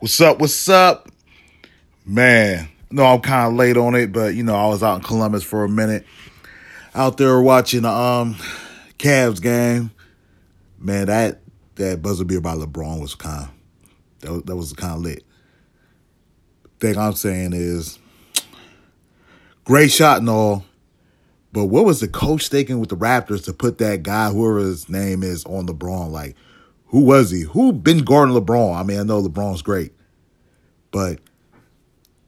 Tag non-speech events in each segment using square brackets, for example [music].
What's up? What's up? Man, no, I'm kind of late on it, but you know, I was out in Columbus for a minute. Out there watching the um Cavs game. Man, that that buzzer beater by LeBron was kind that was, that was kind of lit. Thing I'm saying is great shot and all, but what was the coach thinking with the Raptors to put that guy, whoever his name is, on LeBron? Like, who was he? Who been guarding LeBron? I mean, I know LeBron's great, but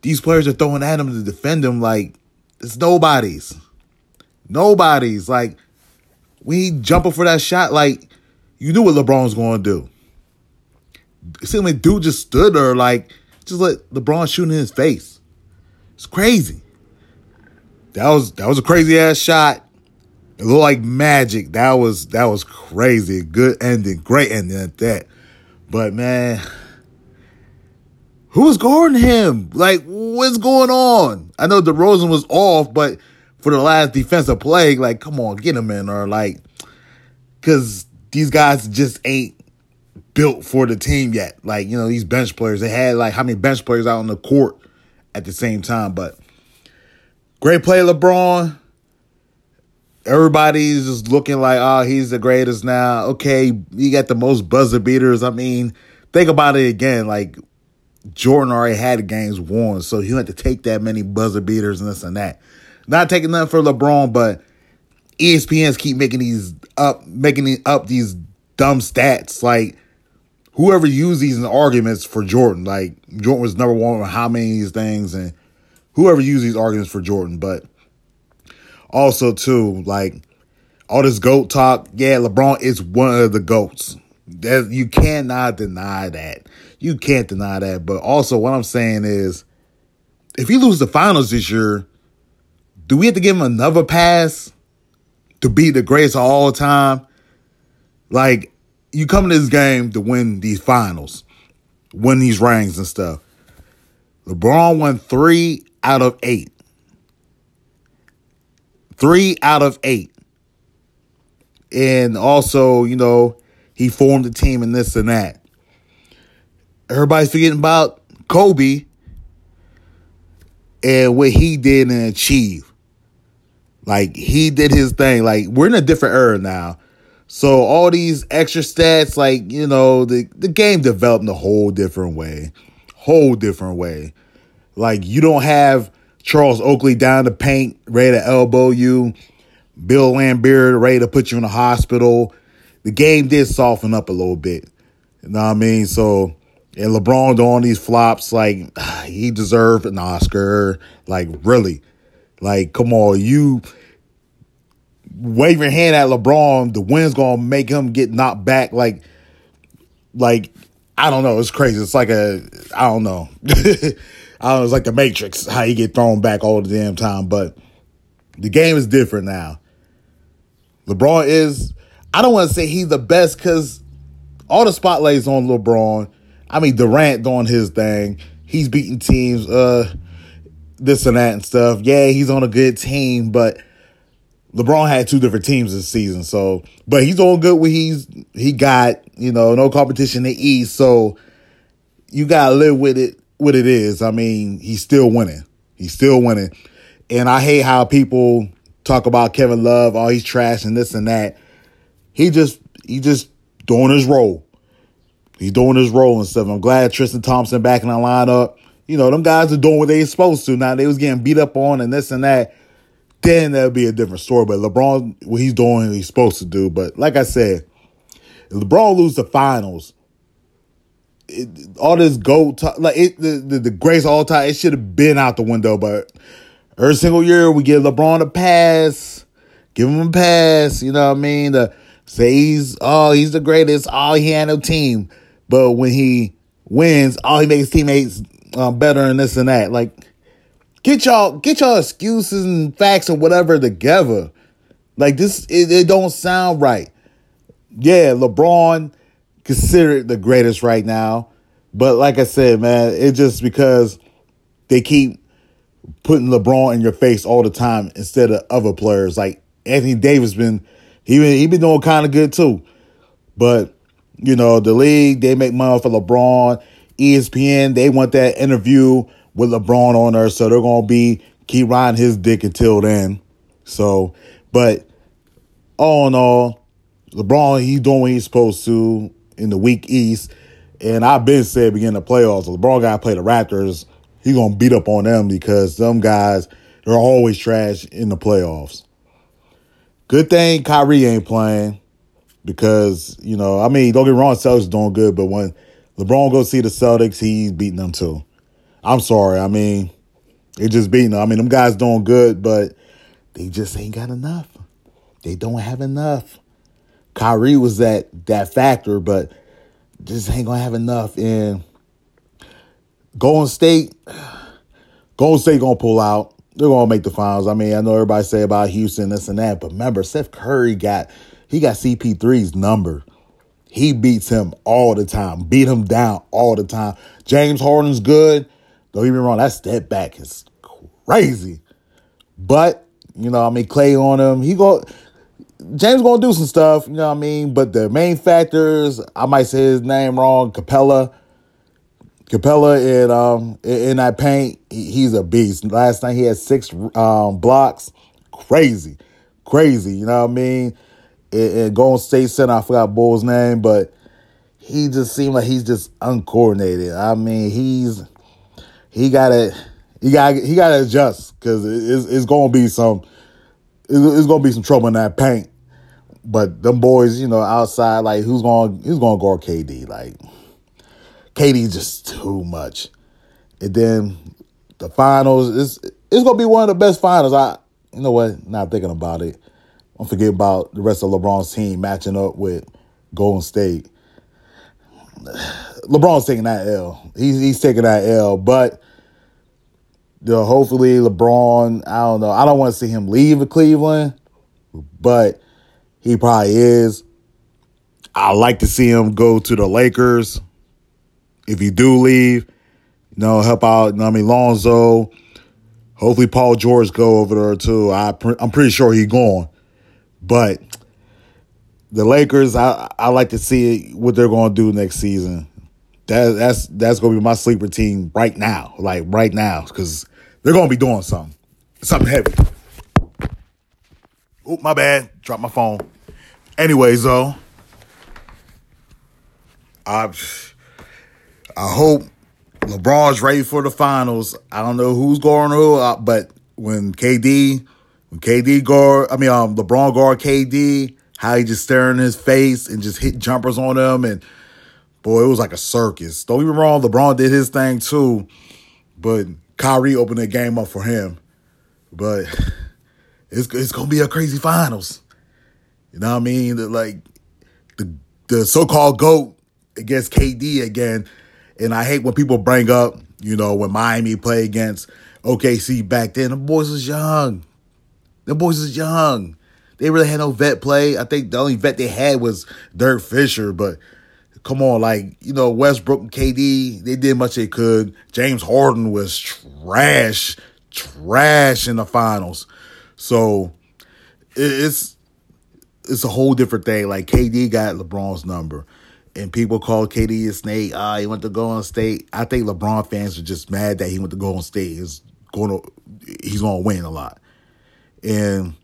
these players are throwing at him to defend him like it's nobody's. Nobody's. Like, we jumping for that shot, like, you knew what LeBron's going to do. It seemed like dude just stood there, like, just let LeBron shoot in his face. It's crazy. That was that was a crazy ass shot. It looked like magic. That was that was crazy. Good ending. Great ending at that. But man, who's guarding him? Like, what's going on? I know DeRozan was off, but for the last defensive play, like, come on, get him in or like, because these guys just ain't built for the team yet. Like, you know, these bench players, they had like how many bench players out on the court at the same time, but great play, LeBron. Everybody's just looking like, oh, he's the greatest now. Okay, you got the most buzzer beaters. I mean, think about it again. Like, Jordan already had games won, so he had to take that many buzzer beaters and this and that. Not taking nothing for LeBron, but ESPN's keep making these up, making up these dumb stats. Like whoever used these in arguments for Jordan, like Jordan was number one on how many of these things, and whoever used these arguments for Jordan, but also too like all this goat talk. Yeah, LeBron is one of the goats. That you cannot deny that. You can't deny that. But also, what I'm saying is, if he loses the finals this year, do we have to give him another pass to be the greatest of all time? Like, you come to this game to win these finals, win these rings and stuff. LeBron won three out of eight. Three out of eight. And also, you know, he formed a team and this and that. Everybody's forgetting about Kobe and what he did and achieved. Like he did his thing. Like we're in a different era now. So all these extra stats, like, you know, the, the game developed in a whole different way. Whole different way. Like you don't have Charles Oakley down the paint, ready to elbow you. Bill Laimbeer ready to put you in the hospital the game did soften up a little bit. You know what I mean? So, and LeBron doing these flops, like, [sighs] he deserved an Oscar. Like, really. Like, come on, you wave your hand at LeBron, the wind's gonna make him get knocked back. Like, like, I don't know. It's crazy. It's like a, I don't know. [laughs] I don't know. It's like the Matrix, how you get thrown back all the damn time. But the game is different now. LeBron is I don't want to say he's the best because all the spotlights on LeBron. I mean, Durant doing his thing. He's beating teams, uh, this and that and stuff. Yeah, he's on a good team, but LeBron had two different teams this season. So, but he's doing good what he's he got. You know, no competition the East. So you gotta live with it. What it is. I mean, he's still winning. He's still winning. And I hate how people talk about Kevin Love. Oh, he's trash and this and that. He just he just doing his role. He's doing his role and stuff. I'm glad Tristan Thompson back in the lineup. You know, them guys are doing what they supposed to. Now they was getting beat up on and this and that. Then that'd be a different story. But LeBron, what he's doing, he's supposed to do. But like I said, LeBron lose the finals, it, all this gold, like it, the, the the grace all time, it should have been out the window. But every single year we give LeBron a pass, give him a pass. You know what I mean? The say he's oh he's the greatest. Oh he had no team, but when he wins, oh he makes teammates uh, better and this and that. Like get y'all get y'all excuses and facts or whatever together. Like this, it, it don't sound right. Yeah, LeBron considered the greatest right now, but like I said, man, it's just because they keep putting LeBron in your face all the time instead of other players. Like Anthony Davis been he been, he been doing kind of good too. But, you know, the league, they make money for LeBron. ESPN, they want that interview with LeBron on there, so they're gonna be keep riding his dick until then. So, but all in all, LeBron he's doing what he's supposed to in the weak East, and I've been said beginning the playoffs, LeBron got to play the Raptors. He's gonna beat up on them because some guys they're always trash in the playoffs. Good thing Kyrie ain't playing because you know I mean don't get wrong, Celtics doing good, but when LeBron goes see the Celtics, he's beating them too. I'm sorry. I mean, they just beating them. I mean, them guys doing good, but they just ain't got enough. They don't have enough. Kyrie was that that factor, but just ain't gonna have enough. And Golden State, Golden State gonna pull out. They're gonna make the finals. I mean, I know everybody say about Houston, this and that, but remember, Steph Curry got he got CP3's number. He beats him all the time, beat him down all the time. James Harden's good. Don't get me wrong, that step back is crazy. But, you know, I mean, Clay on him. He go James gonna do some stuff, you know what I mean? But the main factors, I might say his name wrong, Capela. Capela in um in that paint, he's a beast. Last night he had six um blocks. Crazy. Crazy, you know what I mean? And Golden State Center, I forgot Bull's name, but he just seemed like he's just uncoordinated. I mean, he's he gotta he got he gotta adjust because it's, it's gonna be some it's, gonna be some trouble in that paint. But them boys, you know, outside, like who's going who's gonna guard KD? Like KD's just too much. And then the finals is it's gonna be one of the best finals. I you know what? Not thinking about it. Don't forget about the rest of LeBron's team matching up with Golden State. [sighs] LeBron's taking that L. He's he's taking that L, but you know, hopefully LeBron, I don't know. I don't want to see him leave Cleveland, but he probably is. I like to see him go to the Lakers. If he do leave, you know, help out. You know I mean, Lonzo. Hopefully, Paul George go over there too. I I'm pretty sure he's going, but the Lakers, I I like to see what they're going to do next season. That that's that's going to be my sleeper team right now, like right now, because they're going to be doing something, something heavy. Oh, my bad. Drop my phone. Anyways, though, I I hope LeBron's ready for the finals. I don't know who's going who, uh, but when KD, when KD guard, I mean, um, LeBron guard KD, how he just staring in his face and just hit jumpers on him, and boy, it was like a circus. Don't get me wrong, LeBron did his thing too, but Kyrie opened the game up for him. But it's it's gonna be a crazy finals. You know what I mean? Like the the so called GOAT against KD again. And I hate when people bring up, you know, when Miami played against OKC back then, the boys was young. The boys was young. They really had no vet play. I think the only vet they had was Derek Fisher, but come on, like, you know, Westbrook and KD, they did much they could. James Harden was trash, trash in the finals. So it's it's a whole different thing. Like KD got LeBron's number. And people call KD a snake. Ah, uh, he went to Golden State. I think LeBron fans are just mad that he went to Golden State. Is going to he's going to win a lot. And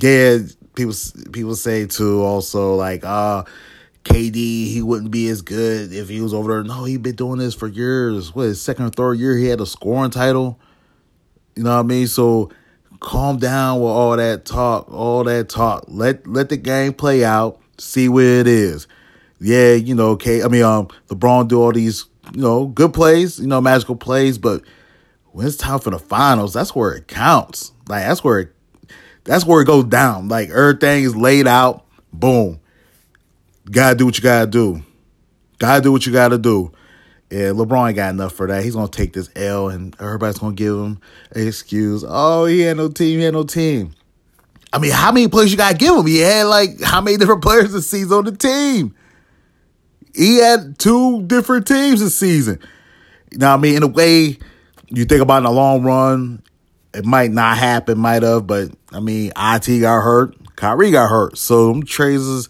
yeah, people people say too also like ah. Uh, KD, he wouldn't be as good if he was over there. No, he been doing this for years. What his second or third year, he had a scoring title. You know what I mean? So calm down with all that talk, all that talk. Let let the game play out. See where it is. Yeah, you know, okay. I mean, um, LeBron do all these, you know, good plays, you know, magical plays, but when it's time for the finals, that's where it counts. Like that's where it, that's where it goes down. Like everything is laid out. Boom gotta do what you gotta do. Gotta do what you gotta do. Yeah, LeBron ain't got enough for that. He's gonna take this L, and everybody's gonna give him an excuse. Oh, he had no team. He had no team. I mean, how many players you gotta give him? He had like how many [laughs] different players this season on the team? He had two different teams this season. You know what I mean? In a way, you think about in the long run, it might not happen, might have, but I mean, IT got hurt, Kyrie got hurt. So them trades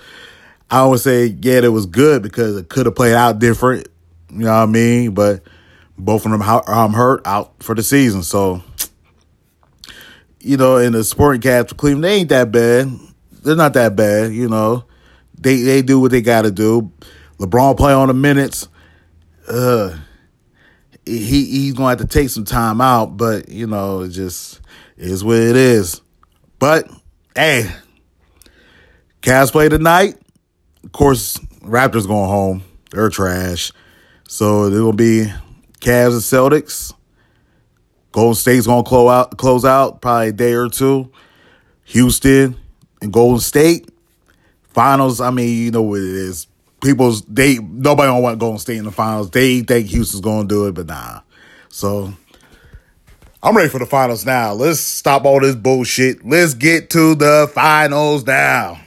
I would say, yeah, it was good because it could have played out different. You know what I mean? But both of them um, hurt out for the season. So, you know, in the sporting caps of Cleveland, they ain't that bad. They're not that bad. You know, they they do what they got to do. LeBron play on the minutes. Uh, he he's gonna have to take some time out, but you know, it just is what it is. But hey, Cavs play tonight. Of course, Raptors going home. They're trash. So it will be Cavs and Celtics. Golden State's gonna close out close out probably a day or two. Houston and Golden State. Finals, I mean, you know what it is. People's they nobody don't want Golden State in the finals. They think Houston's gonna do it, but nah. So I'm ready for the finals now. Let's stop all this bullshit. Let's get to the finals now.